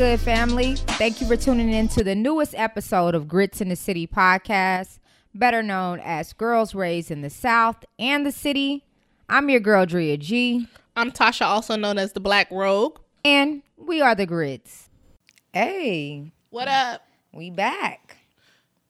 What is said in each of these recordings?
good, family? Thank you for tuning in to the newest episode of Grits in the City podcast, better known as Girls Raised in the South and the City. I'm your girl, Drea G, I'm Tasha, also known as the Black Rogue. and we are the Grits. Hey, What up? we back.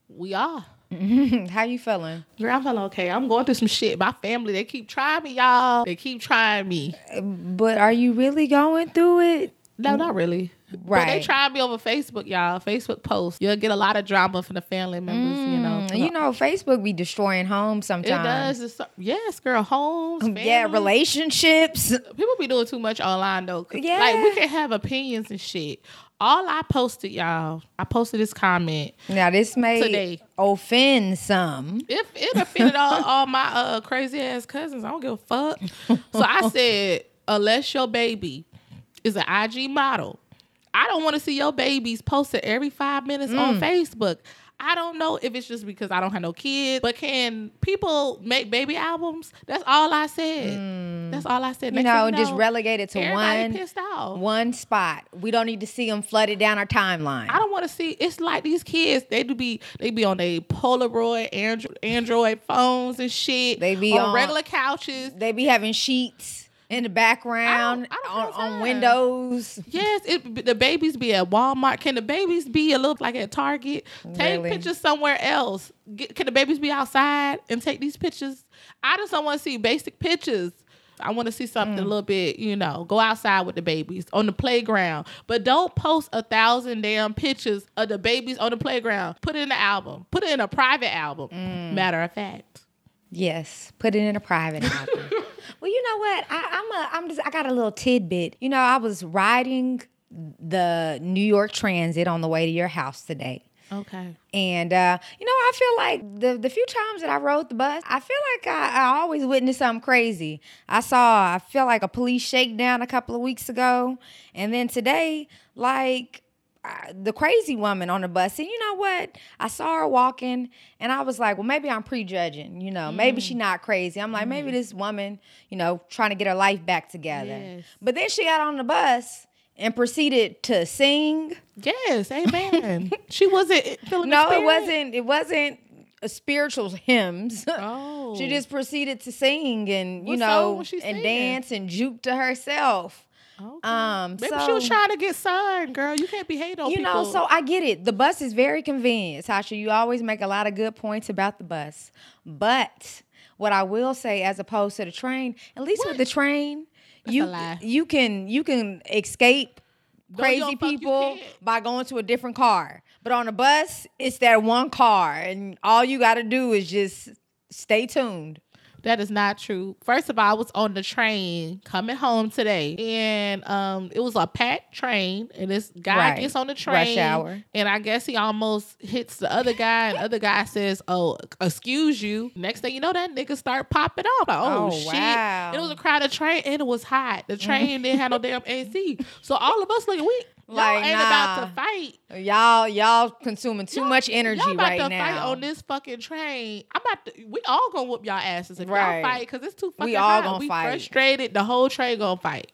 We are. How you feeling? Girl, I'm feeling okay. I'm going through some shit. My family, they keep trying me, y'all. They keep trying me. But are you really going through it? No, not really. But they Right. tried me over Facebook, y'all. Facebook posts. You'll get a lot of drama from the family members, you know. Mm, You know, Facebook be destroying homes sometimes. it does. So- yes, girl. Homes, Yeah, relationships. People be doing too much online though. Yeah. Like we can have opinions and shit. All I posted, y'all, I posted this comment. Now this may Today. offend some. If it offended all, all my uh, crazy ass cousins, I don't give a fuck. So I said, unless your baby is an IG model, I don't want to see your babies posted every five minutes on Mm. Facebook. I don't know if it's just because I don't have no kids, but can people make baby albums? That's all I said. That's all I said. Mm. You Next thing know, just relegate it to one pissed off. one spot. We don't need to see them flooded down our timeline. I don't want to see. It's like these kids. They do be. They be on their Polaroid Android, Android phones and shit. They be on, on- regular couches. They be having sheets in the background I don't on, have on time. windows. Yes, it, the babies be at Walmart. Can the babies be a little like at Target? Take Really? pictures somewhere else. Get, can the babies be outside and take these pictures? I just don't want to see basic pictures. I want to see something Mm. a little bit, you know, go outside with the babies on the playground. But don't post a thousand damn pictures of the babies on the playground. Put it in the album. Put it in a private album. Mm. Matter of fact. Yes, put it in a private album. well, you know what? I, I'm a. I'm just. I got a little tidbit. You know, I was riding the New York Transit on the way to your house today. Okay. And uh, you know, I feel like the the few times that I rode the bus, I feel like I, I always witness something crazy. I saw, I feel like a police shakedown a couple of weeks ago, and then today, like the crazy woman on the bus. And you know what? I saw her walking, and I was like, well, maybe I'm prejudging. You know, maybe she mm-hmm. not crazy. I'm like, maybe mm-hmm. this woman, you know, trying to get her life back together. Yes. But then she got on the bus and proceeded to sing. Yes, amen. she wasn't feeling No, it wasn't. It wasn't a spiritual hymns. Oh. she just proceeded to sing and you What know song was she and dance and juke to herself. Okay. Um, Maybe so she was trying to get signed, girl. You can't be hating on you people. know, so I get it. The bus is very convenient, Tasha. You always make a lot of good points about the bus, but what I will say, as opposed to the train, at least with the train, you you can you can escape crazy people by going to a different car. But on a bus, it's that one car, and all you got to do is just stay tuned. That is not true. First of all, I was on the train coming home today, and um, it was a packed train, and this guy Right. gets on the Rush train, hour. and I guess he almost hits the other guy, and other guy says, "Oh, excuse you." Next thing you know, that nigga start popping off. Like, oh, Oh, shit! wow. It was a crowded train, and it was hot. The train didn't have no damn AC, so all of us looking, we Like, ain't about to fight. Y'all, y'all consuming too Y'all- much energy y'all about right to now. Fight on this fucking train. I'm about to. We all gonna whoop y'all asses if Right. y'all fight because it's too fucking We all hot. gonna we fight. frustrated. The whole train gonna fight.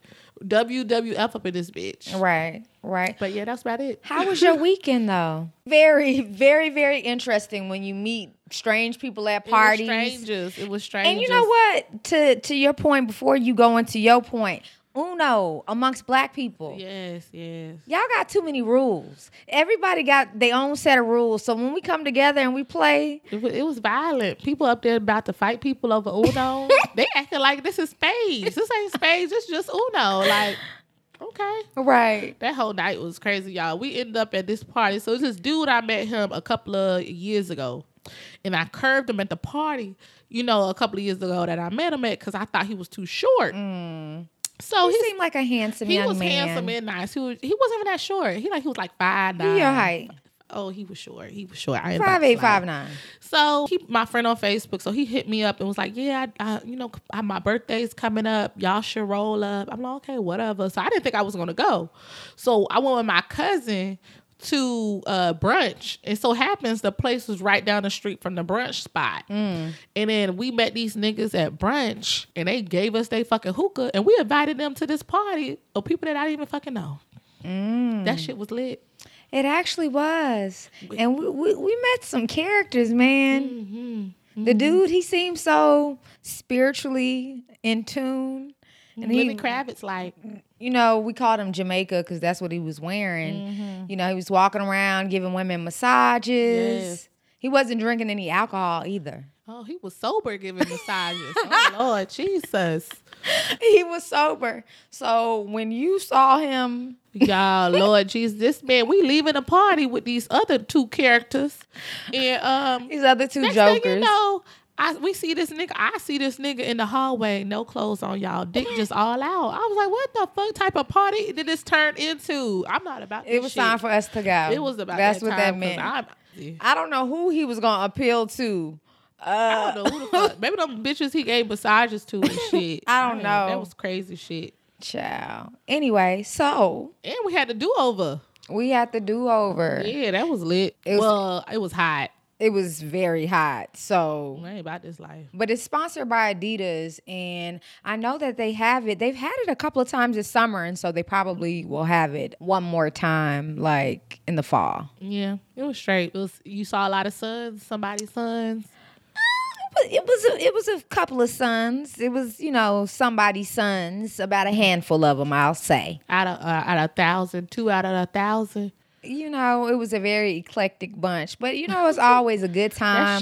WWF up in this bitch. Right, right. But yeah, that's about it. How was your weekend though? Very, very, very interesting when you meet strange people at It was parties. strangers. It was strange. And you know what? To to your point, before you go into your point, uno amongst black people. Yes, yes. Y'all got too many rules. Everybody got their own set of rules. So when we come together and we play, It was, it was violent. People up there about to fight people over Uno. they acting like this is spades. This ain't spades. It's just Uno. Like, okay. right? That whole night was crazy, y'all. We ended up at this party. So it's this dude I met him a couple of years ago, and I curved him at the party. You know, a couple of years ago that I met him at because I thought he was too short. Mm. So He he seemed like a handsome he young was man. handsome and nice. He was he wasn't even that short. He like he was like five nine. He your height. Oh, he was short. He was short. I Five eight, five nine. So he, my friend on Facebook, so he hit me up and was like, "Yeah, I, I, you know, I, my birthday's coming up. Y'all should roll up." I'm like, "Okay, whatever." So I didn't think I was gonna go. So I went with my cousin to uh brunch. And so happens the place was right down the street from the brunch spot. Mm. And then we met these niggas at brunch and they gave us they fucking hookah and we invited them to this party of people that I didn't even fucking know. Mm. That shit was lit. It actually was, and we, we, we met some characters, man. Mm-hmm. The mm-hmm. dude, he seemed so spiritually in tune, and he, Lenny Kravitz, like, you know, we called him Jamaica because that's what he was wearing. Mm-hmm. You know, he was walking around giving women massages. Yes. He wasn't drinking any alcohol either. oh, he was sober giving massages. oh Lord, Jesus. he was sober. So when you saw him, Y'all, Lord Jesus, this man, we leaving a party with these other two characters, and um, these other two jokers, you know, I we see this nigga. I see this nigga in the hallway, no clothes on, y'all, dick just all out. I was like, what the fuck type of party did this turn into? I'm not about. it was shit. time for us to go. It was about. That's that what that meant. I, don't know who he was gonna appeal to. Uh, I don't know who the fuck. Maybe them bitches he gave massages to and shit. I don't Man, know. That was crazy shit. Child. Anyway, so And we had to do over. we had to do over. Yeah, that was lit. It was- well, it was hot. It was very hot. So I ain't about this life. but it's sponsored by Adidas, and I know that they have it. They've had it a couple of times this summer, and so they probably will have it one more time, like in the fall. Yeah, it was straight. It was. You saw a lot of sons. Somebody's sons. But it was a, it was a couple of sons. It was you know somebody's sons, about a handful of them, I'll say. Out of uh, out of a thousand, two out of a thousand. You know, it was a very eclectic bunch, but you know, it's always a good time.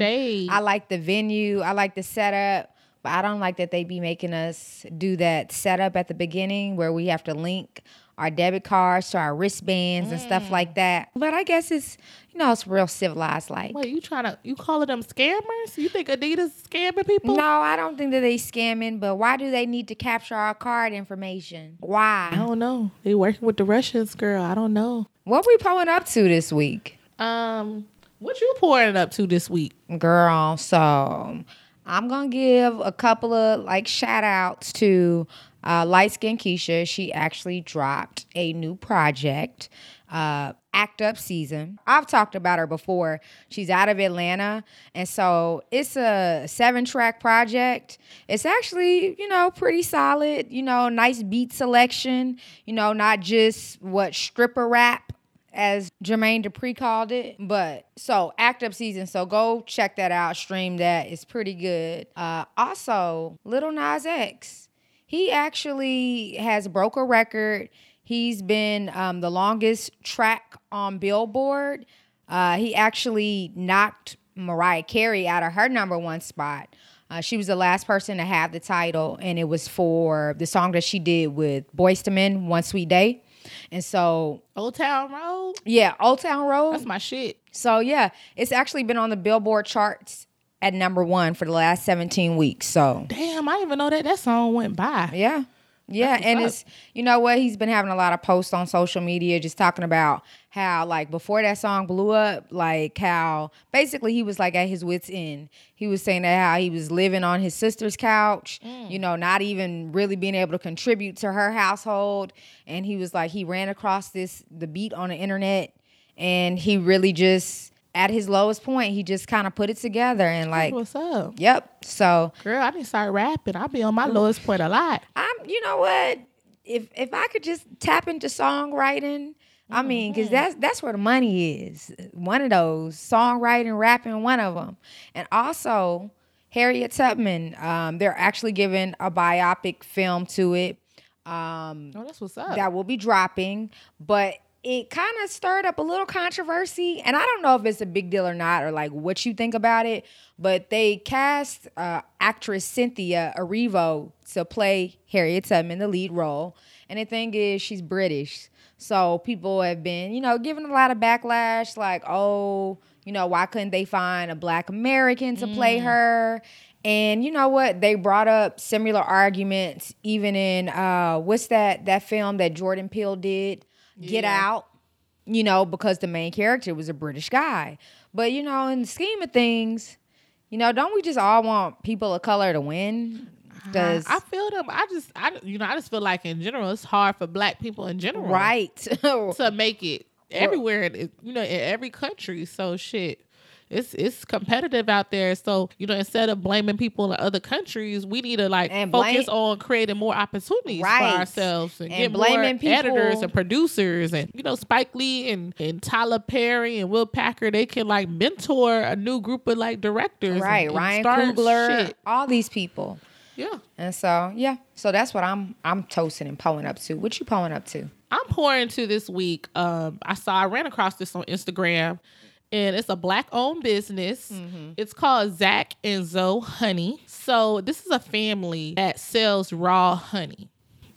I like the venue. I like the setup, but I don't like that they be making us do that setup at the beginning where we have to link our debit cards to our wristbands and Mm. stuff like that. But I guess it's you know it's real civilized like. Wait, you trying to you calling them scammers? You think Adidas scamming people? No, I don't think that they scamming, but why do they need to capture our card information? Why? I don't know. They working with the Russians, girl. I don't know. What we pulling up to this week? Um, what you pouring up to this week? girl. So I'm gonna give a couple of like shout outs to uh, light skin Keisha. She actually dropped a new project, uh, Act Up season. I've talked about her before. She's out of Atlanta, and so it's a seven track project. It's actually you know pretty solid. You know, nice beat selection. You know, not just what stripper rap as Jermaine Dupri called it. But so act up season. So go check that out. Stream that. It's pretty good. Uh, also, Lil Nas X. He actually has broke a record. He's been um, the longest track on Billboard. Uh, he actually knocked Mariah Carey out of her number one spot. Uh, she was the last person to have the title, and it was for the song that she did with Boyz II Men, "One Sweet Day." And so Old Town Road. yeah, Old Town Road. That's my shit. So yeah, it's actually been on the Billboard charts at number one for the last 17 weeks. So Damn, I didn't even know that that song went by. yeah. Yeah, and it's you know what he's been having a lot of posts on social media just talking about how like before that song blew up, like how basically he was like at his wits end. He was saying that how he was living on his sister's couch, mm. you know, not even really being able to contribute to her household, and he was like he ran across this the beat on the internet, and he really just at his lowest point he just kind of put it together and like What's up, yep. So girl? I didn't start rapping. I be on my lowest point a lot. I'm, you know what? If if I could just tap into songwriting, I mean, because that's that's where the money is. One of those songwriting, rapping, one of them, and also Harriet Tubman. Um, they're actually giving a biopic film to it. Um, Oh, that's what's up. that will be dropping, but it kind of stirred up a little controversy, and I don't know if it's a big deal or not, or like what you think about it. But they cast uh, actress Cynthia Erivo to play Harriet Tubman, the lead role, and the thing is, she's British, so people have been, you know, giving a lot of backlash, like, oh, you know, why couldn't they find a Black American to play her? And you know what? They brought up similar arguments even in uh what's that that film that Jordan Peele did, Get Yeah. Out, you know, because the main character was a British guy. But you know, in the scheme of things, you know, don't we just all want people of color to win? Does I feel them. I just, I, you know, I just feel like in general, it's hard for black people in general, right. to make it everywhere. You know, in every country. So shit, it's it's competitive out there. So you know, instead of blaming people in other countries, we need to like And focus blame- on creating more opportunities Right. for ourselves and, And get blaming more editors and producers and you know Spike Lee and and Tyler Perry and Will Packer. They can like mentor a new group of like directors, Right. and- Ryan Coogler, shit. all these people. Yeah. And so, yeah. So that's what I'm I'm toasting and pulling up to. What you pulling up to? I'm pouring to this week. Um, I saw I ran across this on Instagram, and it's a black owned business. Mm-hmm. It's called Zach and Zoe Honey. So this is a family that sells raw honey.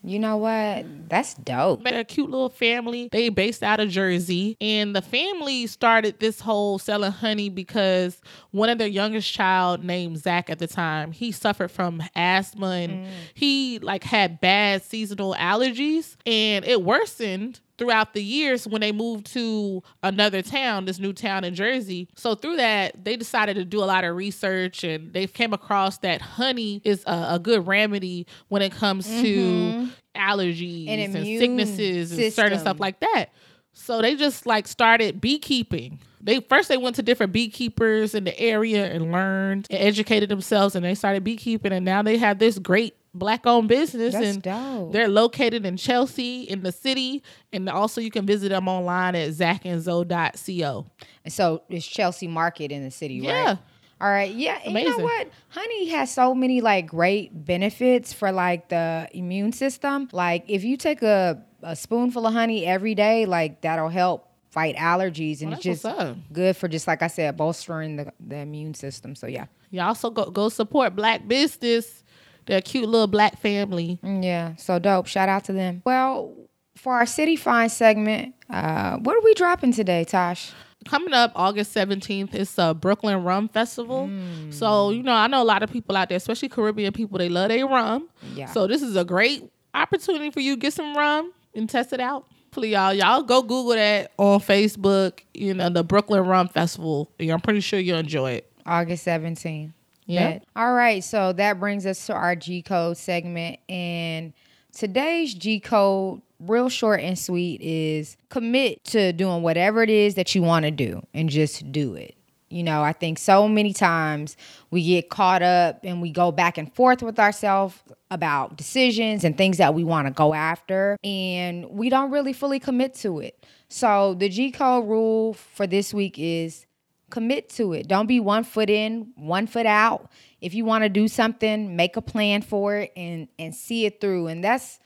You know what? That's dope. They're a cute little family. They based out of Jersey, and the family started this whole selling honey because one of their youngest child, named Zach at the time, he suffered from asthma and mm. he like had bad seasonal allergies, and it worsened throughout the years when they moved to another town, this new town in Jersey. So through that, they decided to do a lot of research and they came across that honey is a, a good remedy when it comes to allergies And and, sicknesses and certain stuff like that. So they just like started beekeeping. They first they went to different beekeepers in the area and learned and educated themselves and they started beekeeping and now they have this great black owned business That's and dope. they're located in Chelsea in the city and also you can visit them online at zachandzoe.co. And so it's Chelsea Market in the city, right? Yeah. right? All right. Yeah. And you know what? Honey has so many like great benefits for like the immune system. Like if you take a, a spoonful of honey every day, like that'll help fight allergies and Well, it's just good for just like I said, bolstering the, the immune system. So yeah. You also go go support black business. They're a cute little black family. Mm, Yeah, so dope. Shout out to them. Well, for our City Find segment, uh, what are we dropping today, Tosh? coming up August 17th it's a Brooklyn Rum Festival. Mm. So, you know, I know a lot of people out there, especially Caribbean people, they love their rum. Yeah. So this is a great opportunity for you to get some rum and test it out. Please, y'all, y'all go Google that on Facebook, you know, the Brooklyn Rum Festival. I'm pretty sure you'll enjoy it. August 17th. Yeah. All right, so that brings us to our G code segment. And today's G code, real short and sweet, is commit to doing whatever it is that you want to do and just do it. You know, I think so many times we get caught up and we go back and forth with ourselves about decisions and things that we want to go after, and we don't really fully commit to it. So, the G code rule for this week is commit to it. Don't be one foot in, one foot out. If you want to do something, make a plan for it and and see it through. And that's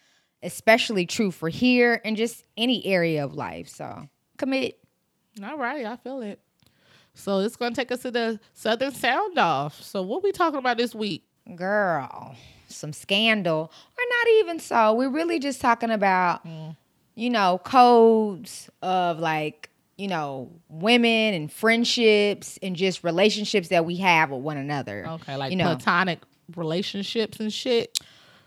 especially true for here and just any area of life. So commit. All right, I feel it. So it's going to take us to the Southern Sound Off. So what we talking about this week? Girl, some scandal. Or not even so. We're really just talking about, mm. you know, codes of like, you know, women and friendships and just relationships that we have with one another. Okay, like you know. platonic relationships and shit.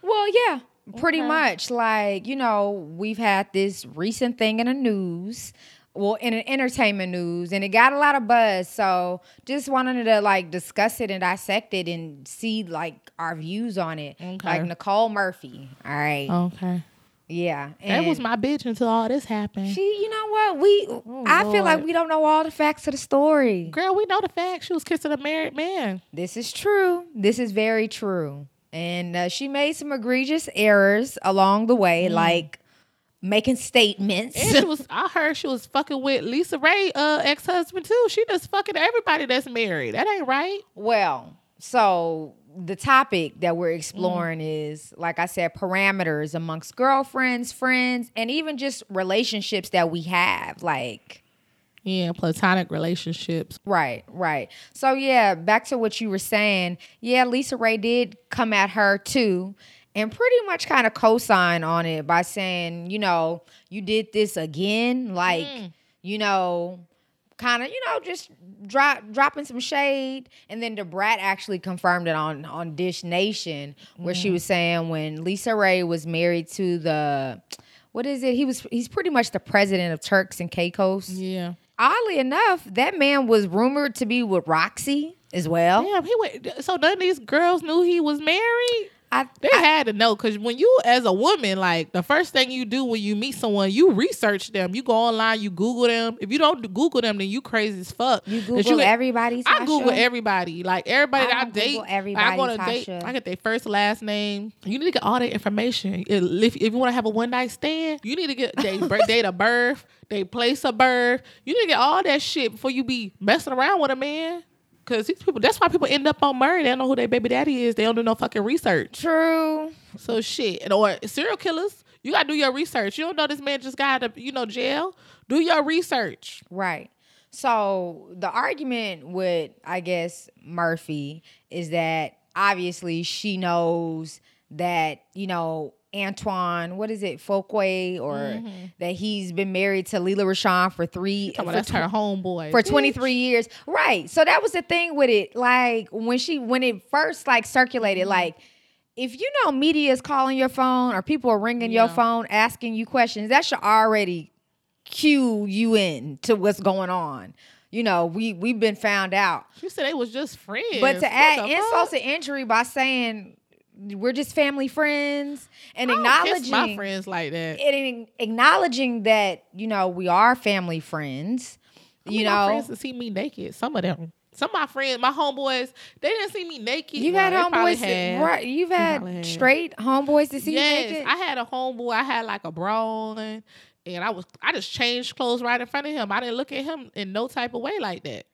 Well, yeah, pretty Okay. much. Like, you know, we've had this recent thing in the news, well, in an entertainment news, and it got a lot of buzz. So just wanted to like discuss it and dissect it and see like our views on it. Okay. Like Nicole Murphy. All right. Okay. Yeah. That was my bitch until all this happened. She, you know what? We, I feel like we don't know all the facts of the story. Girl, we know the fact. She was kissing a married man. This is true. This is very true. And uh, she made some egregious errors along the way, like making statements. And she was I heard she was fucking with LisaRaye uh ex husband too. She just fucking everybody that's married. That ain't right. well, so the topic that we're mm-hmm. exploring is, like I said, parameters amongst girlfriends, friends, and even just relationships that we have. Like, Yeah, platonic relationships. Right, right. So yeah, back to what you were saying. Yeah, LisaRaye did come at her too and pretty much kind of co-sign on it by saying, you know, you did this again, like, mm. you know, kind of, you know, just drop dropping some shade. And then the brat actually confirmed it on on Dish Nation, where she mm. was saying when LisaRaye was married to the what is it? He was he's pretty much the president of Turks and Caicos Yeah. oddly enough, that man was rumored to be with Roxy as well. Damn, he went so none of these girls knew he was married. I, They I had to know because when you, as a woman, like the first thing you do when you meet someone, you research them. You go online, you Google them. If you don't Google them, then you crazy as fuck. you Google you- everybody. I Tasha? Google everybody, like everybody I that I date. Google like, I everybody, go a date, I get their first, last name. You need to get all that information. If, if you want to have a one night stand, you need to get their date of birth, they place of birth. You need to get all that shit before you be messing around with a man. Cause these people, that's why people end up on Maury. They don't know who their baby daddy is. They don't do no fucking research. True. So shit, and or serial killers, you gotta do your research. You don't know this man just got out of you know jail. Do your research. Right. So the argument with I guess Murphy is that obviously she knows that, you know, Antoine, what is it, Fuqua, or that he's been married to Lela Rochon for three for that's her homeboy for 23 years. Right. So that was the thing with it. Like when she when it first like circulated, Mm-hmm. like if you know media is calling your phone or people are ringing your phone asking you questions, that should already cue you in to what's going on. You know, we we've been found out. She said they was just friends. But to What add insult to injury by saying we're just family friends and kiss my friends like that. and acknowledging that you know we are family friends. I You want my know, friends to see me naked. Some of them. Some of my friends, my homeboys, they didn't see me naked. You've Well, had homeboys, had. right? You've had had. straight homeboys to see you naked. I had a homeboy. I had like a bra on, and I was I just changed clothes right in front of him. I didn't look at him in no type of way like that.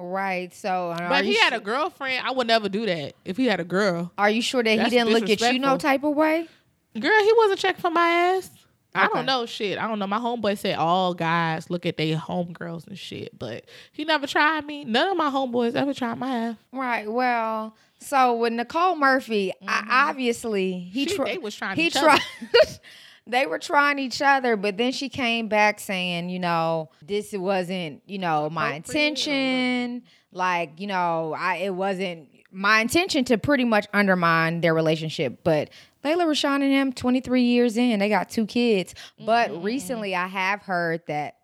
Right. So, But he had a girlfriend, I would never do that. If he had a girl, Are you sure that he didn't look at you no type of way? girl, he wasn't checking for my ass. I don't know shit. I don't know. My homeboy said all guys look at their homegirls and shit, but he never tried me. None of my homeboys ever tried my ass. Right. Well, so with Nicole Murphy, I, obviously he Mm-hmm. She- tried. they was trying He tried. they were trying each other, but then she came back saying, you know, this wasn't, you know, my intention. Like, you know, I it wasn't my intention to pretty much undermine their relationship, but. Lela Rochon and him, 23 years in, they got two kids. But Mm-hmm. recently I have heard that,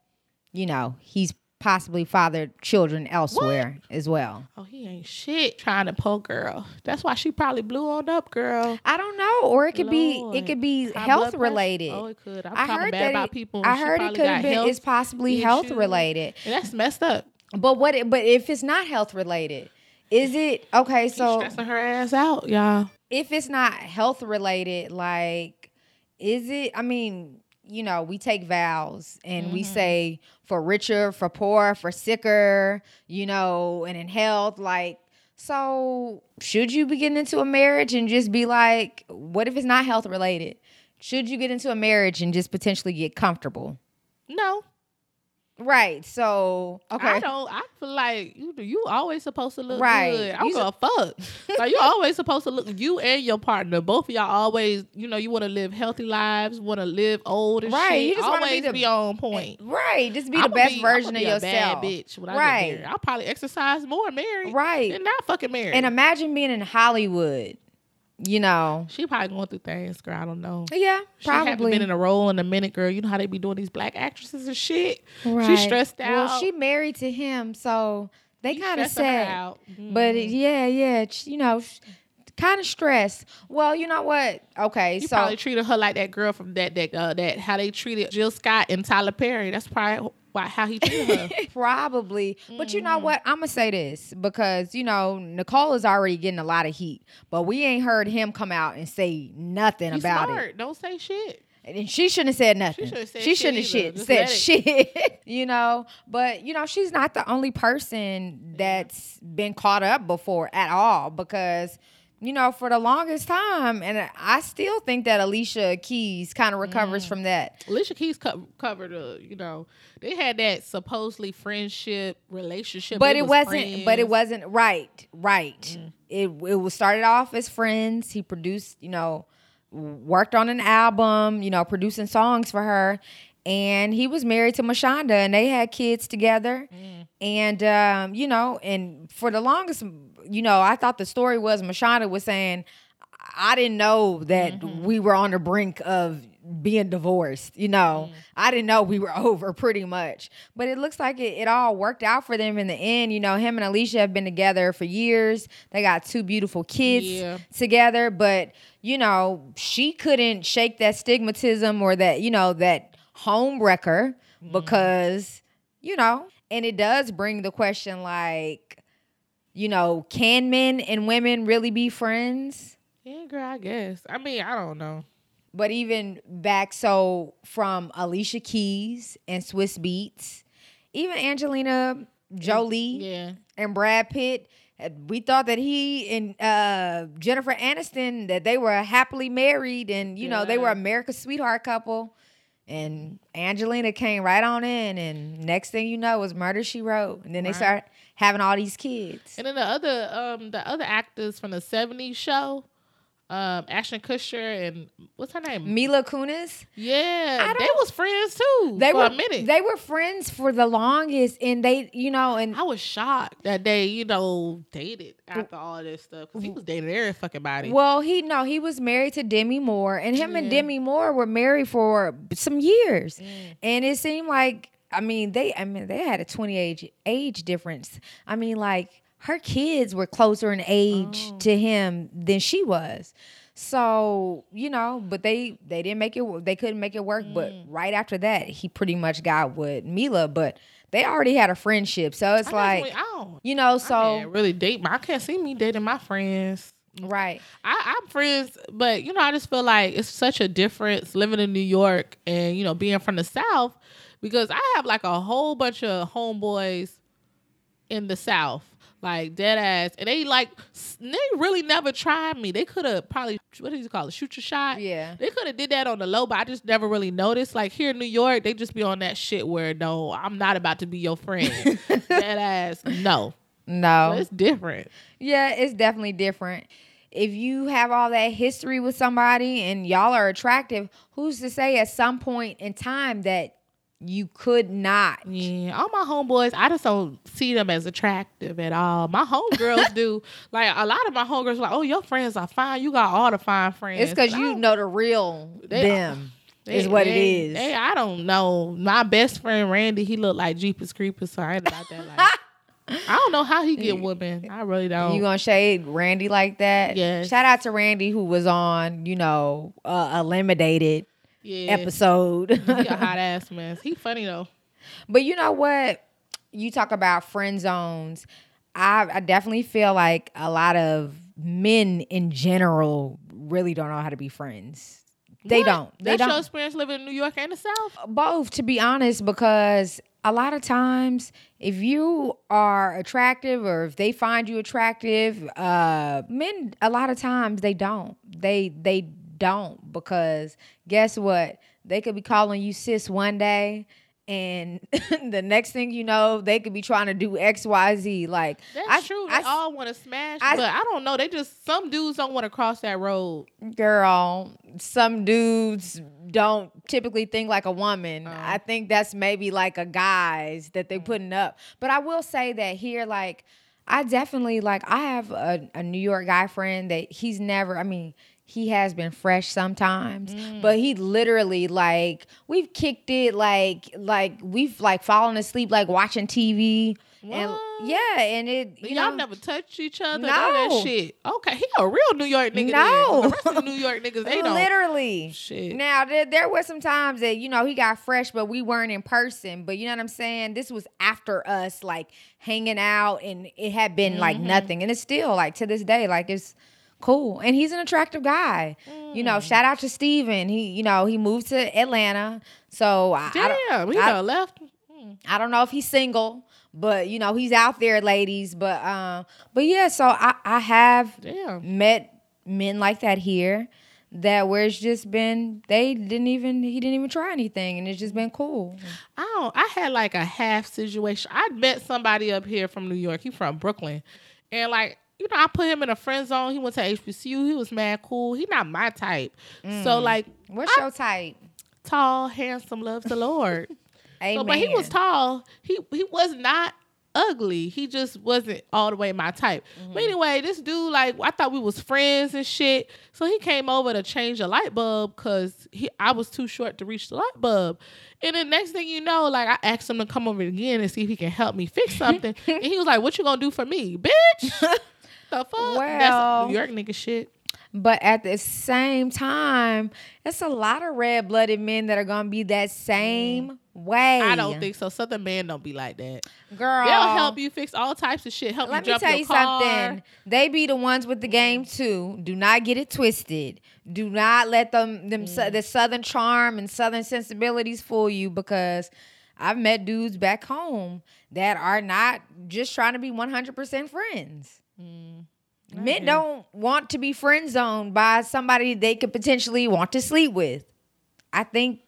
you know, he's possibly fathered children elsewhere as well. Oh, he ain't shit trying to poke girl. That's why she probably blew on up, girl. I don't know, or it could be it could be High health related. Oh, it could. I'm I talking heard bad that about it, people. I heard it could be it's possibly health related. And that's messed up. But what? It, but if it's not health related, is it okay? So So stressing her ass out, y'all. if it's not health related, like, is it? I mean, you know, we take vows and we Mm-hmm. say for richer, for poor, for sicker, you know, and in health, like. So, should you be getting into a marriage and just be like, what if it's not health related? Should you get into a marriage and just potentially get comfortable? No, Right. So, okay. I don't. I feel like you you always supposed to look Right. good. I don't You give a fuck. like you always supposed to look. You and your partner, both of y'all always. You know, you want to live healthy lives. Want to live old and Right, shit. you just wanna be the- be on point. Eh, right. Just be I'ma the best I'ma version of a yourself. Bad bitch. When I Right. get married. I'll probably exercise more married. Right. And not fucking married. And imagine being in Hollywood. You know. she probably going through things, girl. I don't know. Yeah, She haven't probably. been in a role in a minute, girl. You know how they be doing these black actresses and shit. right. She's stressed out. Well, she married to him, so they kind of said. But Mhm. it- yeah, yeah, you know, kind of stressed. Well, you know what? Okay, He so probably treated her like that girl from that that uh, that how they treated Jill Scott and Tyler Perry. That's probably why how he treated her. Probably. But you Mm-hmm. know what? I'm going to say this because, you know, Nicole is already getting a lot of heat, but we ain't heard him come out and say nothing He's about smart. it. Don't say shit. And she shouldn't have said nothing. shouldn't have said She shouldn't have shit, said shit, you know? But, you know, she's not the only person that's been caught up before at all because, you know, for the longest time, and I still think that Alicia Keys kind of recovers Mm. from that. Alicia Keys co- covered uh, you know, they had that supposedly friendship relationship. but it was wasn't but it wasn't right right Mm. it it was started off as friends he produced you know worked on an album you know producing songs for her and he was married to Mashonda and they had kids together Mm. and um you know and for the longest you know I thought the story was Mashonda was saying I didn't know that Mm-hmm. we were on the brink of being divorced. You know, I didn't know we were over pretty much, but it looks like it, it all worked out for them in the end. You know, him and Alicia have been together for years. They got two beautiful kids Yeah. together, but you know, she couldn't shake that stigmatism or that, you know, that home wrecker because, you know, and it does bring the question like, you know, can men and women really be friends? Yeah, girl, I guess. I mean, I don't know. But even back so from Alicia Keys and Swizz Beatz, even Angelina Jolie Yeah. and Brad Pitt, uh, we thought that he and uh, Jennifer Aniston that they were happily married and you know they were America's sweetheart couple. And Angelina came right on in, and next thing you know was Murder She Wrote, and then they start having all these kids. And then the other um the other actors from the '70s show, um Ashton Kutcher and what's her name? Mila Kunis, Yeah, they was friends too. they for were a minute. they were friends for the longest, and they, you know, and I was shocked that they, you know, dated after all this stuff because he was dating every fucking body. Well, he no, he was married to Demi Moore, and him and Demi Moore were married for some years, Mm. and it seemed like I mean they I mean they had a twenty age age difference. I mean like her kids were closer in age Oh. to him than she was. So you know, but they they didn't make it. They couldn't make it work. But Mm. right after that, he pretty much got with Mila. But they already had a friendship, so it's I like I you know. I So can't really date. My, I can't see me dating my friends. right, I, I'm friends, but you know, I just feel like it's such a difference living in New York and you know being from the South because I have like a whole bunch of homeboys in the South, like dead ass, and they like they really never tried me. They could have probably what do you call it, shoot your shot. Yeah. they could have did that on the low, but I just never really noticed. Like here in New York, they just be on that shit where no, I'm not about to be your friend. dead ass, no, no, So it's different. Yeah, it's definitely different. If you have all that history with somebody and y'all are attractive, who's to say at some point in time that you could not? Yeah, all my homeboys, I just don't see them as attractive at all. My homegirls do. Like a lot of my homegirls, like, oh, your friends are fine. You got all the fine friends. It's because you know the real them they- is what they- it is. They, I don't know. My best friend Randy, he looked like Jeepers Creepers, so I ain't about that. Like, I don't know how he get women. I really don't. You gonna shade Randy like that? Yes. Shout out to Randy who was on, you know, uh, eliminated yeah, episode. he a hot ass mess. He funny though. But you know what? You talk about friend zones. I, I definitely feel like a lot of men in general really don't know how to be friends. They What? don't. They That's your don't. experience living in New York and the South. Both, to be honest, because a lot of times, if you are attractive or if they find you attractive, uh, men a lot of times they don't. They they don't because guess what? They could be calling you sis one day. And the next thing you know, they could be trying to do X, Y, Z. Like That's I, true. They I, all want to smash, I- but I don't know. They just some dudes don't want to cross that road. girl, some dudes don't typically think like a woman. I think that's maybe like a guys that they mm. putting up. But I will say that here, like, I definitely like I have a, a New York guy friend that he's never, I mean, he has been fresh sometimes, but he literally like we've kicked it like like we've like fallen asleep like watching TV. And yeah, and it you Y'all know, never touched each other. No. that shit. Okay, he a real New York nigga. No. The rest of the New York niggas, they don't. literally. Shit. Now there, there were some times that you know he got fresh, but we weren't in person. But you know what I'm saying? This was after us like hanging out, and it had been like Mm-hmm. nothing, and it's still like to this day like it's cool. And he's an attractive guy. You know, Mm. shout out to Steven. He you know he moved to Atlanta, so I, Damn, he I- left. I don't know if he's single, but you know he's out there, ladies. But um, but yeah, so I I have Damn. met men like that here that where it's just been they didn't even he didn't even try anything and it's just been cool. I don't. I had like a half situation. I met somebody up here from New York. He from Brooklyn, and like you know, I put him in a friend zone. He went to HBCU. He was mad cool. He not my type. Mm. So like What's your type? tall, handsome, loves the Lord. Amen. So, but he was tall. He he was not ugly. He just wasn't all the way my type. Mm-hmm. But anyway, this dude, like, I thought we was friends and shit. So he came over to change the light bulb because he I was too short to reach the light bulb. And the next thing you know, like I asked him to come over again and see if he can help me fix something. and he was like, What you gonna do for me? Bitch. the fuck? Well- That's New York nigga shit. But at the same time, it's a lot of red blooded men that are gonna be that same mm. way. I don't think so. Southern man don't be like that. girl. They'll help you fix all types of shit. Help Let you me tell you car. something. They be the ones with the game mm. too. Do not get it twisted. Do not let them them su- mm. the southern charm and southern sensibilities fool you because I've met dudes back home that are not just trying to be 100% friends. Men don't want to be friend zoned by somebody they could potentially want to sleep with. I think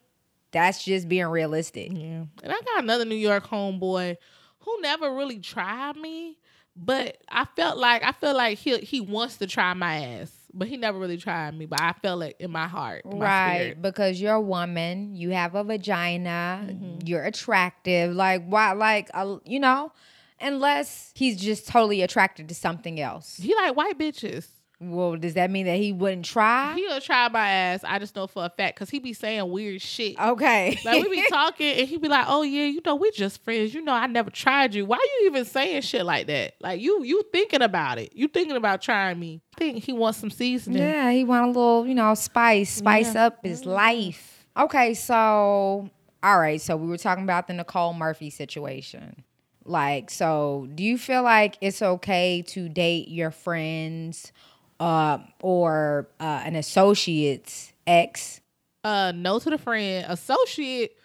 that's just being realistic. Yeah. And I got another New York homeboy who never really tried me, but I felt like I feel like he he wants to try my ass, but he never really tried me. But I felt like in my heart, in right spirit. because you're a woman you have a vagina Mm-hmm. you're attractive like why like uh, you know unless he's just totally attracted to something else He like white bitches. well does that mean that he wouldn't try He'll try my ass. I just know for a fact because he be saying weird shit. okay Like we be talking and he be like, "Oh yeah, you know we just friends. You know I never tried you. Why you even saying shit like that? Like you you thinking about it? You thinking about trying me? I think he wants some seasoning. yeah he want a little you know spice spice Yeah. up his mm-hmm. life okay so all right so we were talking about the nicole murphy situation like so do you feel like it's okay to date your friends uh, or uh, an associate's ex Uh, no to the friend associate.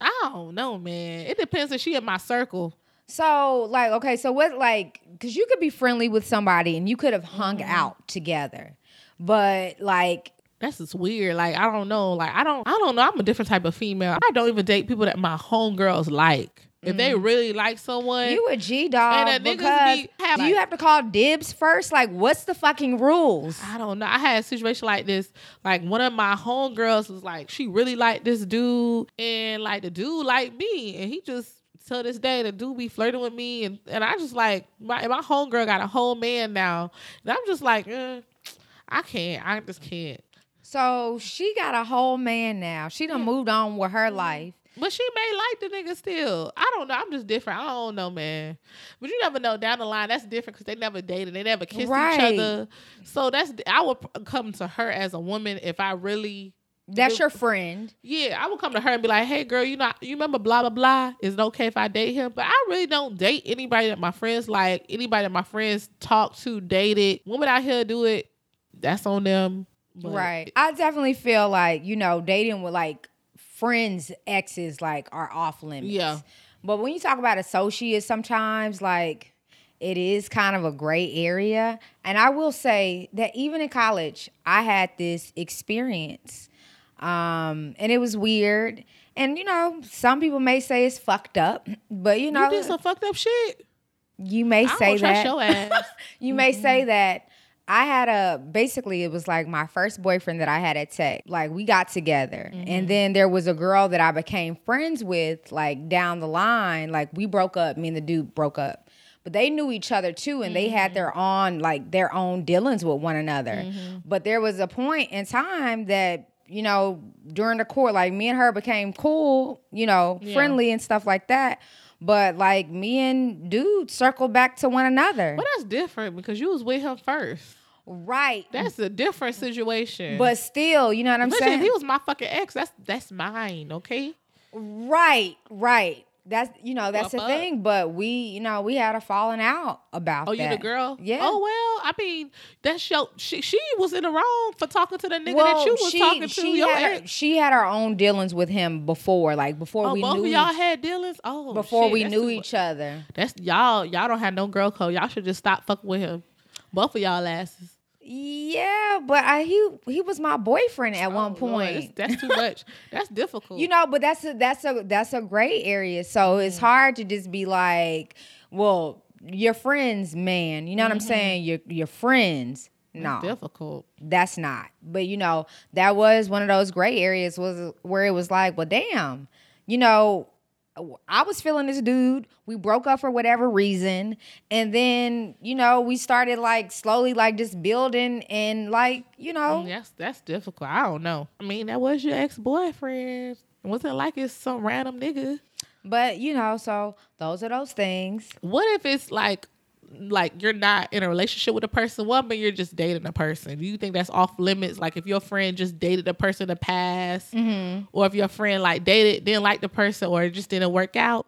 I don't know, man. It depends if she in my circle. So, like, okay, so what, like, because you could be friendly with somebody and you could have hung out together, but like, That's just weird. Like I don't know. Like I don't. I don't know. I'm a different type of female. I don't even date people that my homegirls like. If they really like someone, you a G dog because be have, do you like- have to call dibs first? Like, what's the fucking rules? I don't know. I had a situation like this. Like one of my homegirls was like, she really liked this dude, and like the dude liked me, and he just till this day the dude be flirting with me, and and I just like my my homegirl got a whole man now, and I'm just like, eh, I can't. I just can't. So she got a whole man now. She done moved on with her life. But she may like the nigga still. I don't know. I'm just different. I don't know, man. But you never know. Down the line, that's different because they never dated. They never kissed Right. each other. So that's I would come to her as a woman if I really That's your friend. Yeah, I would come to her and be like, "Hey, girl, you know, you remember blah blah blah? Is it okay if I date him?" But I really don't date anybody that my friends like. Anybody that my friends talk to, dated. Women out here do it. That's on them. But Right. I definitely feel like, you know, dating with like friends' exes like are off limits. Yeah. But when you talk about associates, sometimes like it is kind of a gray area. And I will say that even in college, I had this experience. Um, and it was weird. And you know, some people may say it's fucked up, but you know, You did some fucked up shit. you may I say that. your ass. you may say that I had a basically it was like my first boyfriend that I had at Tech. Like we got together. And mm-hmm. then there was a girl that I became friends with like down the line. Like we broke up, me and the dude broke up. But they knew each other too and they had mm-hmm. their own like their own dealings with one another. Mm-hmm. But there was a point in time that you know, during the court, like me and her became cool, you know, Yeah. friendly and stuff like that. But like me and dude circled back to one another. Well, that's different because you was with him first. Right. That's a different situation. But still, you know what I'm if saying? he was my fucking ex, that's that's mine, okay? right, right. That's you know that's the Fuck thing. But we, you know, we had a falling out about Oh, that. you the girl? Yeah. Oh well, I mean, that's your she she was in the wrong for talking to the nigga well, that you was she, talking to. she your had her, ex. she had her own dealings with him before, like before Oh, we both knew of y'all each, had dealings. Oh, before shit, we knew each other. That's y'all. Y'all don't have no girl code. Y'all should just stop fucking with him. Both of y'all asses. Yeah, but I he he was my boyfriend at Oh, one Lord, point. that's, that's too much. That's difficult. You know, but that's a that's a that's a gray area. So it's hard to just be like, well, your friends, man. You know what I'm Mm-hmm. saying? Your your friends. That's No, difficult. that's not. But you know, that was one of those gray areas was where it was like, well, damn, you know, I was feeling this dude. We broke up for whatever reason. And then, you know, we started like slowly like just building and like, you know. Mm, That's that's difficult. I don't know. I mean, that was your ex boyfriend. It wasn't like it's some random nigga. But, you know, so those are those things. What if it's like like you're not in a relationship with a person, one, but you're just dating a person? Do you think that's off limits? Like if your friend just dated a person in the past, or if your friend like dated didn't like the person or it just didn't work out,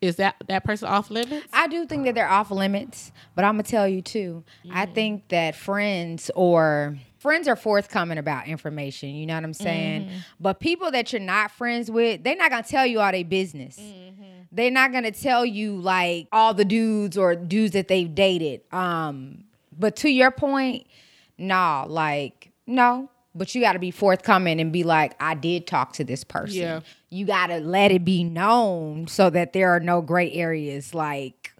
is that that person off limits? I do think that they're off limits, but I'm gonna tell you too. I think that friends or friends are forthcoming about information. You know what I'm saying? Mm-hmm. But people that you're not friends with, they're not gonna tell you all their business. Mm-hmm. They're not gonna tell you like all the dudes or dudes that they've dated. Um, but to your point, nah, like no. But you got to be forthcoming and be like, I did talk to this person. Yeah. You got to let it be known so that there are no gray areas. Like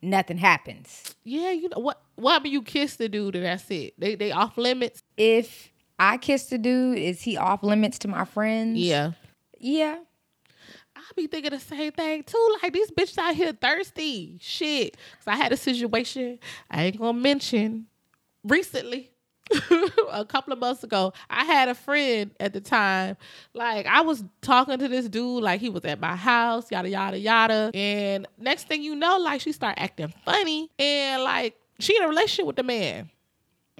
nothing happens. Yeah, you know what? What happened? You kiss the dude and that's it. They they off limits. If I kiss the dude, is he off limits to my friends? Yeah. Yeah. I be thinking the same thing too. Like these bitches out here thirsty. Shit. Cause I had a situation I ain't gonna mention recently. a couple of months ago, I had a friend at the time. Like I was talking to this dude, like he was at my house, yada yada yada. And next thing you know, like she started acting funny, and like she in a relationship with the man.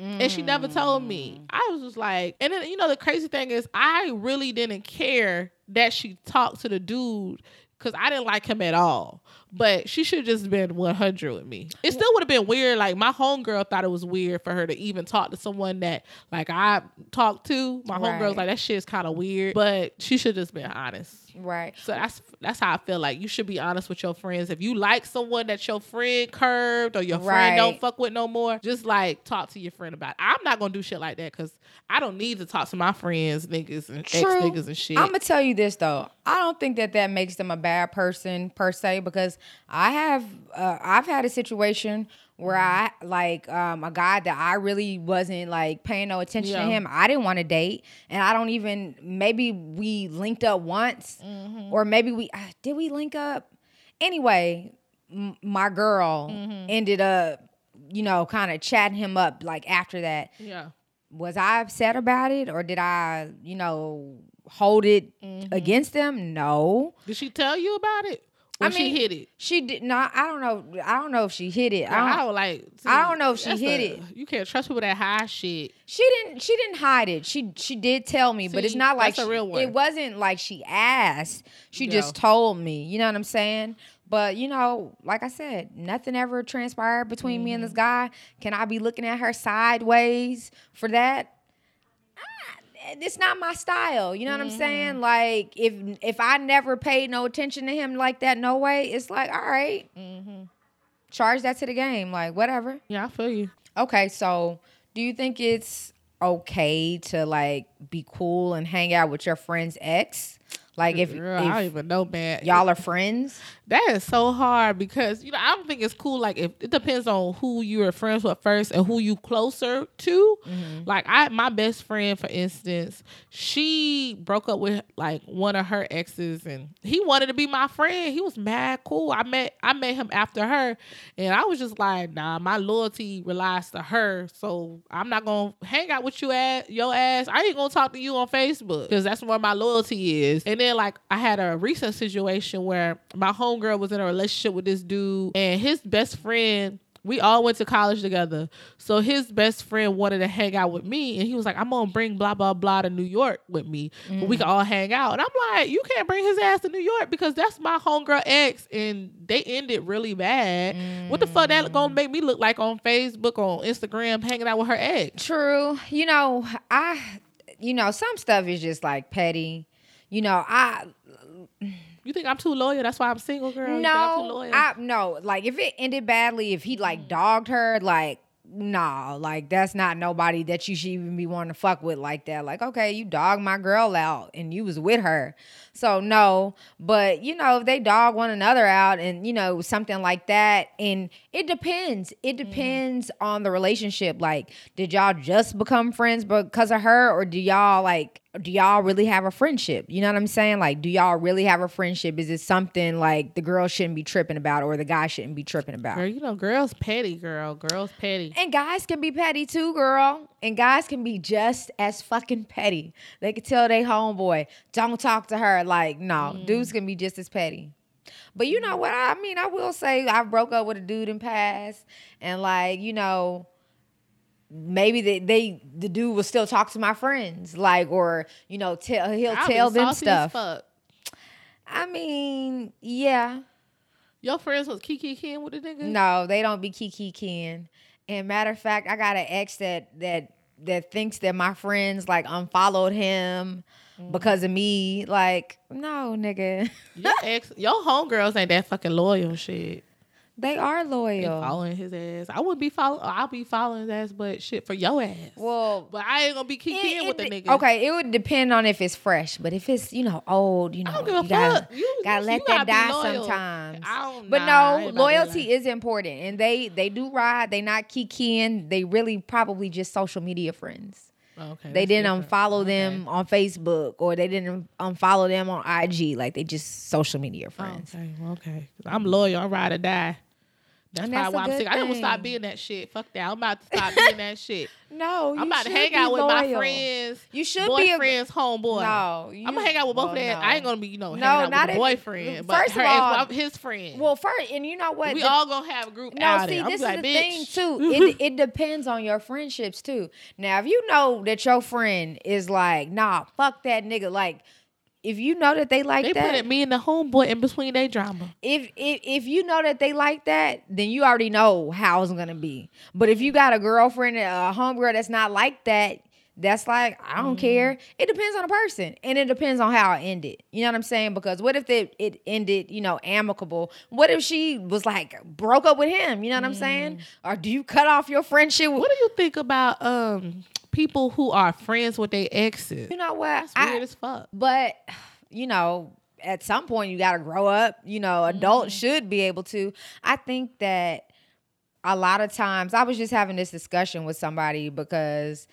And she never told me. Mm. I was just like, and then you know the crazy thing is, I really didn't care that she talked to the dude because I didn't like him at all. But she should just been 100 with me. It still would have been weird. Like my homegirl thought it was weird for her to even talk to someone that like I talked to. My Right. like, that shit's kind of weird. But she should just been honest. Right. So that's that's how I feel like you should be honest with your friends. If you like someone that your friend curved or your friend don't fuck with no more, just like talk to your friend about. It. I'm not gonna do shit like that because I don't need to talk to my friends, niggas and ex niggas and shit. I'm gonna tell you this though. I don't think that that makes them a bad person per se because I have uh, I've had a situation where I like um, a guy that I really wasn't like paying no attention Yeah. to him. I didn't want to date, and I don't even maybe we linked up once, Mm-hmm. or maybe we uh, did we link up. Anyway, m- my girl Mm-hmm. ended up, you know, kind of chatting him up like after that yeah. was I upset about it or did I, you know, hold it Mm-hmm. against them? No. Did she tell you about it? Or I mean, she hit it. She did not. I don't know. I don't know if she hit it. I I don't, don't like. I don't know if she hit a- it. You can't trust people that hide shit. she didn't. She didn't hide it. She she did tell me, but it's not like she- real one. it wasn't like she asked. She just told me. You know what I'm saying? But you know, like I said, nothing ever transpired between me and Mm-hmm. this guy. Can I be looking at her sideways for that? Ah, It's not my style. You know what I'm Mm-hmm. saying? Like if if I never paid no attention to him like that, no way. It's like all right, Mm-hmm. charge that to the game. Like whatever. Yeah, I feel you. Okay, so do you think it's okay to like be cool and hang out with your friend's ex? Like if, Girl, I don't if even know, man. y'all are friends? That is so hard because you know I don't think it's cool. Like if it depends on who you are friends with first and who you closer to. Mm-hmm. Like I, my best friend, for instance, she broke up with like one of her exes, and he wanted to be my friend. He was mad cool. I met I met him after her, and I was just like, nah, my loyalty relies to her, so I'm not gonna hang out with you at your ass. I ain't gonna talk to you on Facebook because that's where my loyalty is. And then like I had a recent situation where my homegirl was in a relationship with this dude, and his best friend. We all went to college together. So his best friend wanted to hang out with me and he was like, I'm gonna bring blah blah blah to New York with me. But we can all hang out. And I'm like, you can't bring his ass to New York because that's my homegirl ex and they ended really bad. What the fuck that gonna make me look like on Facebook, on Instagram, hanging out with her ex? True. You know, I you know, some stuff is just like petty. You know, I You think I'm too loyal? That's why I'm single, girl. You I'm too no, loyal? I no, like if it ended badly, if he like mm. dogged her, like nah, like that's not nobody that you should even be wanting to fuck with like that. Like, okay, you dogged my girl out and you was with her. So no, but you know, if they dog one another out and you know, something like that, and It depends. It mm-hmm. depends on the relationship. Like, did y'all just become friends because of her, or do y'all like do y'all really have a friendship? You know what I'm saying? Like, do y'all really have a friendship? Is it something like the girl shouldn't be tripping about or the guy shouldn't be tripping about? Girl, you know, girls petty, girl. Girls petty. And guys can be petty too, girl. And guys can be just as fucking petty. They can tell they homeboy, don't talk to her. Like, no, mm. dudes can be just as petty. But you know what? I mean, I will say I broke up with a dude in past, and like, you know, maybe they, they the dude will still talk to my friends, like, or you know, tell he'll I'll tell them stuff. fuck. I mean, yeah, Your friends was Kiki Ken with the nigga? no, they don't be kiki kin. And matter of fact, I got an ex that that that thinks that my friends like unfollowed him Mm. because of me. Like, no, nigga, Your ex, your homegirls ain't that fucking loyal shit. they are They loyal. following his ass. I wouldn't be following. I'll be following his ass, but shit for your ass. Well, but I ain't gonna be It- with the nigga. Okay, it would depend on if it's fresh, but if it's you know old, you know, I don't give a you gotta, fuck. You- gotta you let gotta that die sometimes. I don't- but nah, no, ain't about to do loyalty is important, and they they do ride. They not kikiing. They really probably just social media friends. Okay, They didn't unfollow Okay. them on Facebook or they didn't unfollow them on IG. Like they just social media Oh, friends. okay, okay. I'm loyal. I'm ride or die. That's And probably that's why I'm sick. I didn't stop being that shit. Fuck that. I'm about to stop being that shit. No, I'm about to hang out with my friends. You should be a- boyfriends, homeboy. No, I'm gonna hang out with both well, of them. no. I ain't gonna be, you know, hanging No, out not with a boyfriend. But first her of all- his friend. Well, first, and you know what? we The- all gonna have a group No, outing. see, this is like, the bitch. thing too. It, it depends on your friendships too. Now, if you know that your friend is like, nah, fuck that nigga. Like, if you know that they like They that, put me and the homeboy in between their drama. if, if if you know that they like that, then you already know how it's gonna be. But if you got a girlfriend, a homegirl that's not like that, that's like I don't care. It depends on the person, and it depends on how it ended. You know what I'm saying? Because what if it it ended, you know, amicable? What if she was like broke up with him? You know what I'm saying? Or do you cut off your friendship? With, What do you think about um people who are friends with their exes? you know what? That's I- weird as fuck. But you know, at some point you got to grow up. You know, adults mm-hmm. should be able to. I think that a lot of times I was just having this discussion with somebody because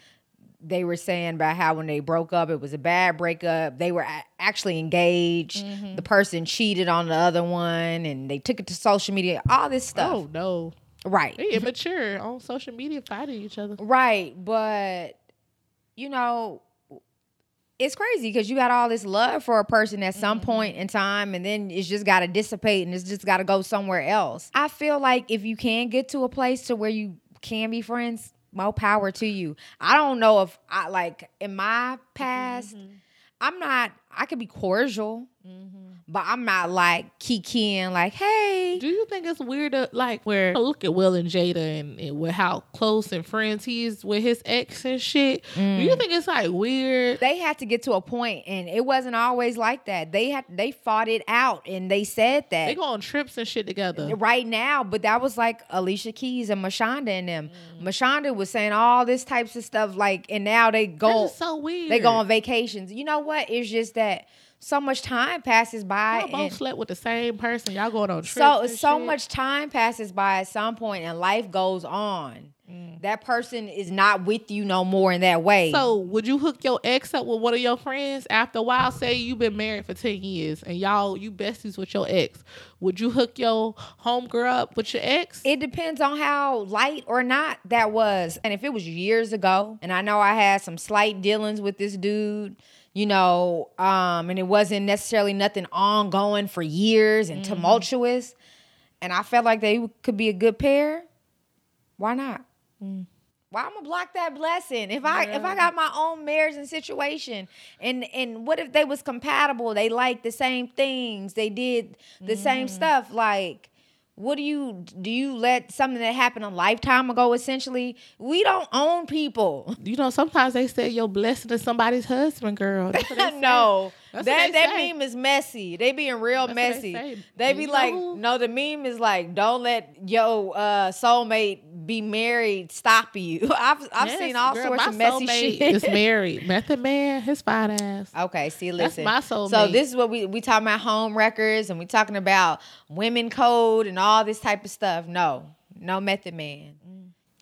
they were saying about how when they broke up it was a bad breakup. They were actually engaged. Mm-hmm. The person cheated on the other one and they took it to social media. All this stuff. Oh no, Right. they immature on social media fighting each other. Right, but you know, it's crazy because you got all this love for a person at some mm-hmm. point in time, and then it's just got to dissipate and it's just got to go somewhere else. I feel like if you can get to a place to where you can be friends, more power to you. I don't know if I like in my mm-hmm, past, mm-hmm. I'm not. I could be cordial, mm-hmm. but I'm not like kikiing like, hey. Do you think it's weird, to, like where look at Will and Jada and, and with how close and friends he is with his ex and shit? Do you mm. think it's like weird? they had to get to a point and it wasn't always like that they had they fought it out and they said that They go on trips and shit together. right now but that was like alicia keys and mashonda and them mm. mashonda was saying all this types of stuff like and now they go That's so weird. they go on vacations you know what it's just that so much time passes by Y'all both slept with the same person. Y'all going on trips. so so shit. much time passes by at some point and life goes on mm. that person is not with you no more in that way So would you hook your ex up with one of your friends after a while? Say you've been married for ten years and y'all you besties with your ex. Would you hook your homegirl up with your ex? It depends on how light or not that was. And if it was years ago, and I know I had some slight dealings with this dude, you know, um, and it wasn't necessarily nothing ongoing for years and mm-hmm. tumultuous, and I felt like they could be a good pair, why not? Mm. Why I'm gonna block that blessing? If I if I got my own marriage and situation and and what if they was compatible? They liked the same things. They did the same mm. stuff like what do you do you let something that happened a lifetime ago essentially we don't own people you know, sometimes they say your blessing is somebody's husband, girl. That's what they say. no That's that that say. meme is messy they being real That's what they messy they, be you like no the meme is like don't let yo uh soulmate be married stop you i've i've Yes, seen all girl, sorts of messy soulmate shit Is married. Method man, his fine ass. Okay, see, That's listen. my So this is what we we talking about home records and we talking about women code and all this type of stuff. No, No Method Man.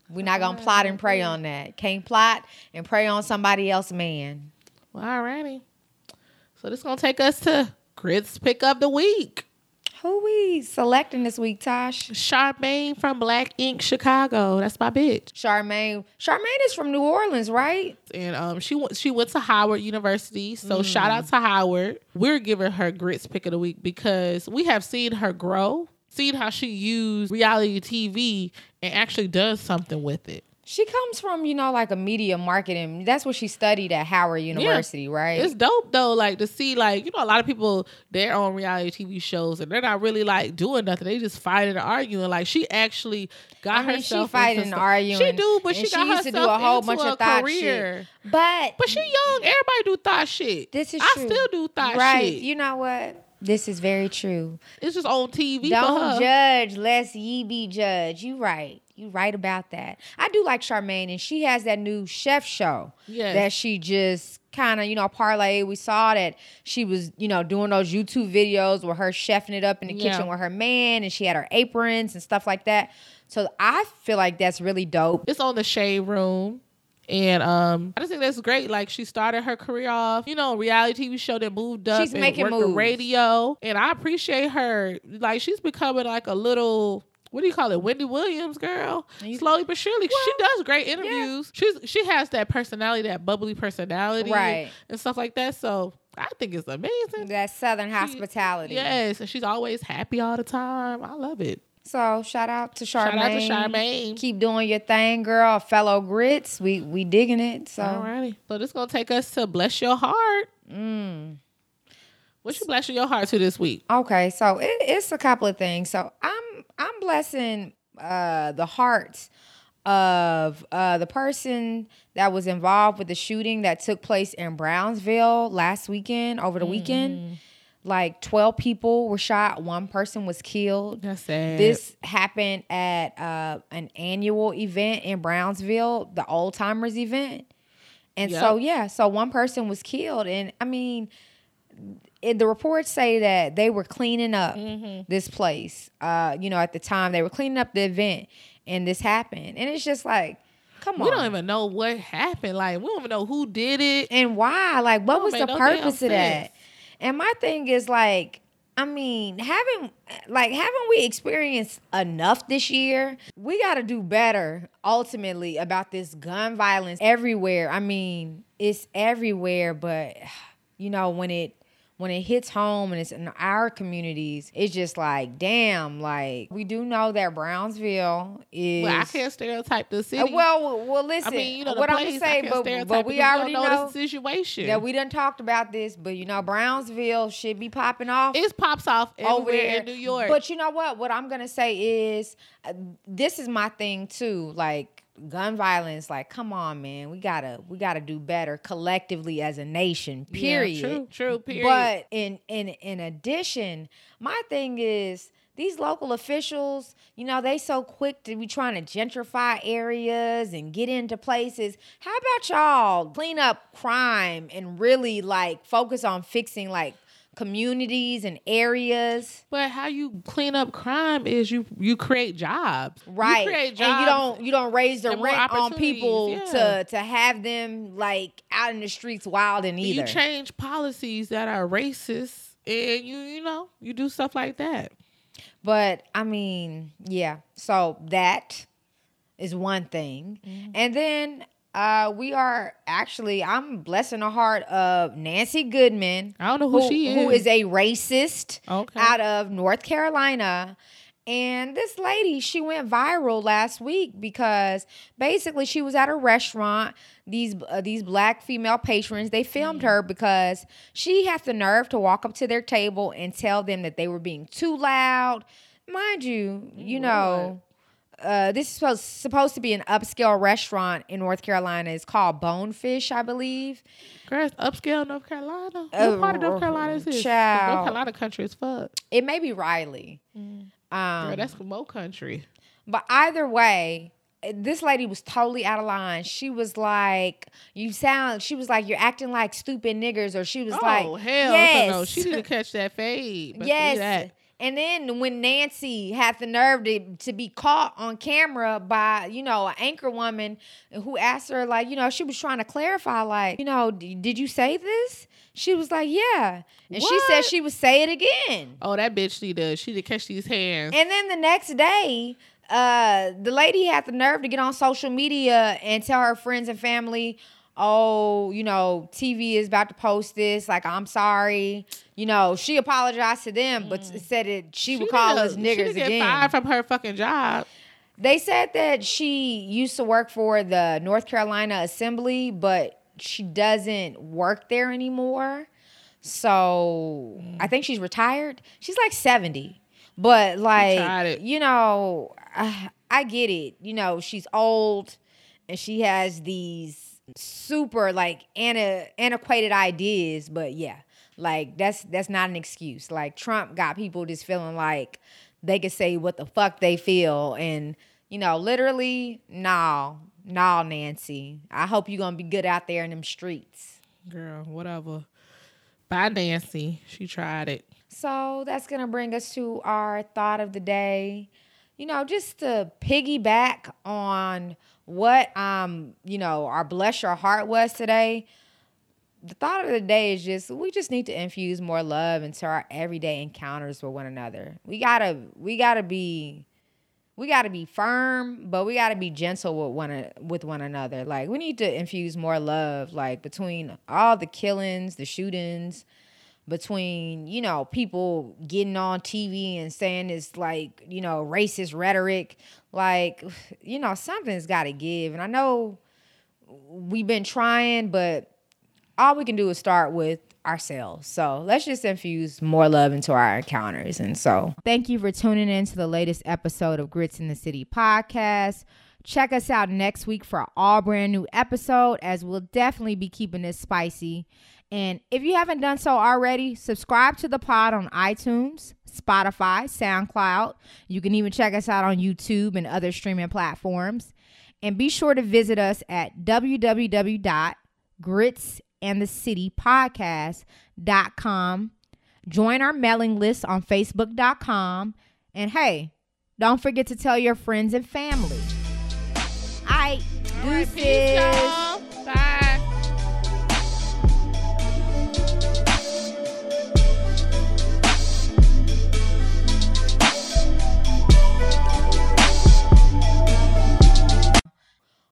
We're not gonna plot and prey on that. Can't plot and prey on somebody else, man. Well, alrighty. So this gonna take us to Grits pick up the week. Who we selecting this week, Tosh? Charmaine from Black Ink Chicago. That's my bitch. Charmaine. Charmaine is from New Orleans, right? And um, she went she went to Howard University. So shout out to Howard. We're giving her grits pick of the week because we have seen her grow, seen how she used reality TV and actually does something with it. She comes from, you know, like a media marketing. That's what she studied at Howard University, right? It's dope though, like to see like you know a lot of people they're on reality TV shows and they're not really like doing nothing. They just fighting and arguing. Like she actually got I mean, she herself. fighting into and arguing, She do, but and she got she used to herself do a whole bunch of thought career. shit. But But she young. Everybody do thought shit. this is I true. still do thought right. shit. You know what? This is very true. it's just on TV Don't judge lest ye be judged. You right. You right about that. I do like Charmaine, and she has that new chef show Yes. that she just kind of, you know, parlay. We saw that she was, you know, doing those YouTube videos with her chefing it up in the Yeah. kitchen with her man, and she had her aprons and stuff like that. So I feel like that's really dope. It's on the Shade Room. And um, I just think that's great. Like she started her career off, you know, reality TV show that moved up She's making worked the moves. radio. And I appreciate her. Like she's becoming like a little what do you call it? Wendy Williams, girl. Slowly but surely, she does great interviews. She's she has that personality, that bubbly personality, Right. and stuff like that. So I think it's amazing. That Southern hospitality. Yes, and she's always happy all the time. I love it. So shout out to Charmaine. Shout out to Charmaine. Keep doing your thing, girl. Fellow grits, we we digging it. So Alrighty. So this gonna take us to bless your heart. mm. What you blessing your heart to this week? Okay, so it, it's a couple of things. So I'm I'm blessing uh, the hearts of uh, the person that was involved with the shooting that took place in Brownsville last weekend over the weekend. Like twelve people were shot. One person was killed. That's sad. This happened at uh, an annual event in Brownsville, the Old Timers event. And so, yeah, so one person was killed. And I mean, it, the reports say that they were cleaning up this place. Uh, you know, at the time, they were cleaning up the event and this happened. And it's just like, come we on. We don't even know what happened. Like we don't even know who did it. and why? Like, what was the no purpose of that? And my thing is like, I mean, having like haven't we experienced enough this year? We got to do better ultimately about this gun violence everywhere. I mean, it's everywhere, but you know when it when it hits home and it's in our communities, it's just like, damn, like we do know that Brownsville is Well, I can't stereotype the city. Uh, well, well, listen. I mean, you know, what I'm gonna say, but, but we already don't know the situation. that we done talked about this, but you know, Brownsville should be popping off it pops off over everywhere there in New York. But you know what? What I'm gonna say is, uh, this is my thing too. Like gun violence. Like, come on, man. We gotta we gotta do better collectively as a nation. Yeah, Period. true, true, period. But in in in addition, my thing is these local officials, you know, they so quick to be trying to gentrify areas and get into places. How about y'all clean up crime and really like focus on fixing like communities and areas? But how you clean up crime is you you create jobs. Right. You create and jobs. you don't you don't raise the rent on people yeah. to to have them like out in the streets wild and either. You change policies that are racist and you you know, you do stuff like that. But I mean, yeah. So that is one thing. Mm-hmm. And then uh we are actually I'm blessing the heart of Nancy Goodman. I don't know who, who, she is. who is a racist Okay. out of North Carolina. And this lady, she went viral last week because basically she was at a restaurant. These uh, these black female patrons, they filmed Mm. her because she has the nerve to walk up to their table and tell them that they were being too loud. Mind you, you know, uh, this is supposed supposed to be an upscale restaurant in North Carolina. It's called Bonefish, I believe. Girl, it's upscale North Carolina. Uh, what part of North Carolina is this? child. North Carolina country as fuck. It may be Raleigh. Girl, Um, that's more country. But either way, this lady was totally out of line. She was like, "You sound." She was like, "You're acting like stupid niggers," or she was oh like, "Oh hell yes. no! She didn't catch that fade. But yes. And then when Nancy had the nerve to, to be caught on camera by, you know, an anchor woman who asked her, like, you know, she was trying to clarify, like, you know, did you say this? She was like, yeah. And what? she said she would say it again. Oh, that bitch she does. She did catch these hands. And then the next day, uh, the lady had the nerve to get on social media and tell her friends and family, oh, you know, TV is about to post this. Like, I'm sorry. You know, she apologized to them, but mm. said that she, she would call us niggers she again. Fired from her fucking job. They said that she used to work for the North Carolina Assembly, but she doesn't work there anymore. So mm. I think she's retired. She's like 70. But like, you know, I, I get it. You know, she's old and she has these super like anti- antiquated ideas, but yeah, like that's that's not an excuse. Like Trump got people just feeling like they can say what the fuck they feel, and you know, literally, no, no, Nancy. I hope you're gonna be good out there in them streets. Girl, whatever. Bye, Nancy. She tried it. So that's gonna bring us to our thought of the day. You know, just to piggyback on what um you know our bless your heart was today the thought of the day is just we just need to infuse more love into our everyday encounters with one another. We gotta we gotta be we gotta be firm but we gotta be gentle with one with one another. Like we need to infuse more love like between all the killings the shootings between you know people getting on TV and saying this like you know racist rhetoric like you know something's got to give and I know we've been trying but all we can do is start with ourselves. So let's just infuse more love into our encounters. And so thank you for tuning in to the latest episode of Grits in the City podcast. Check us out next week for all brand new episode as we'll definitely be keeping this spicy. And if you haven't done so already, subscribe to the pod on iTunes, Spotify, SoundCloud. You can even check us out on YouTube and other streaming platforms. And be sure to visit us at www.gritsandthecitypodcast.com. Join our mailing list on facebook.com. And hey, don't forget to tell your friends and family. I right, deuces.